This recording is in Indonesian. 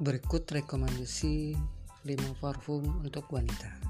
Berikut rekomendasi 5 parfum untuk wanita.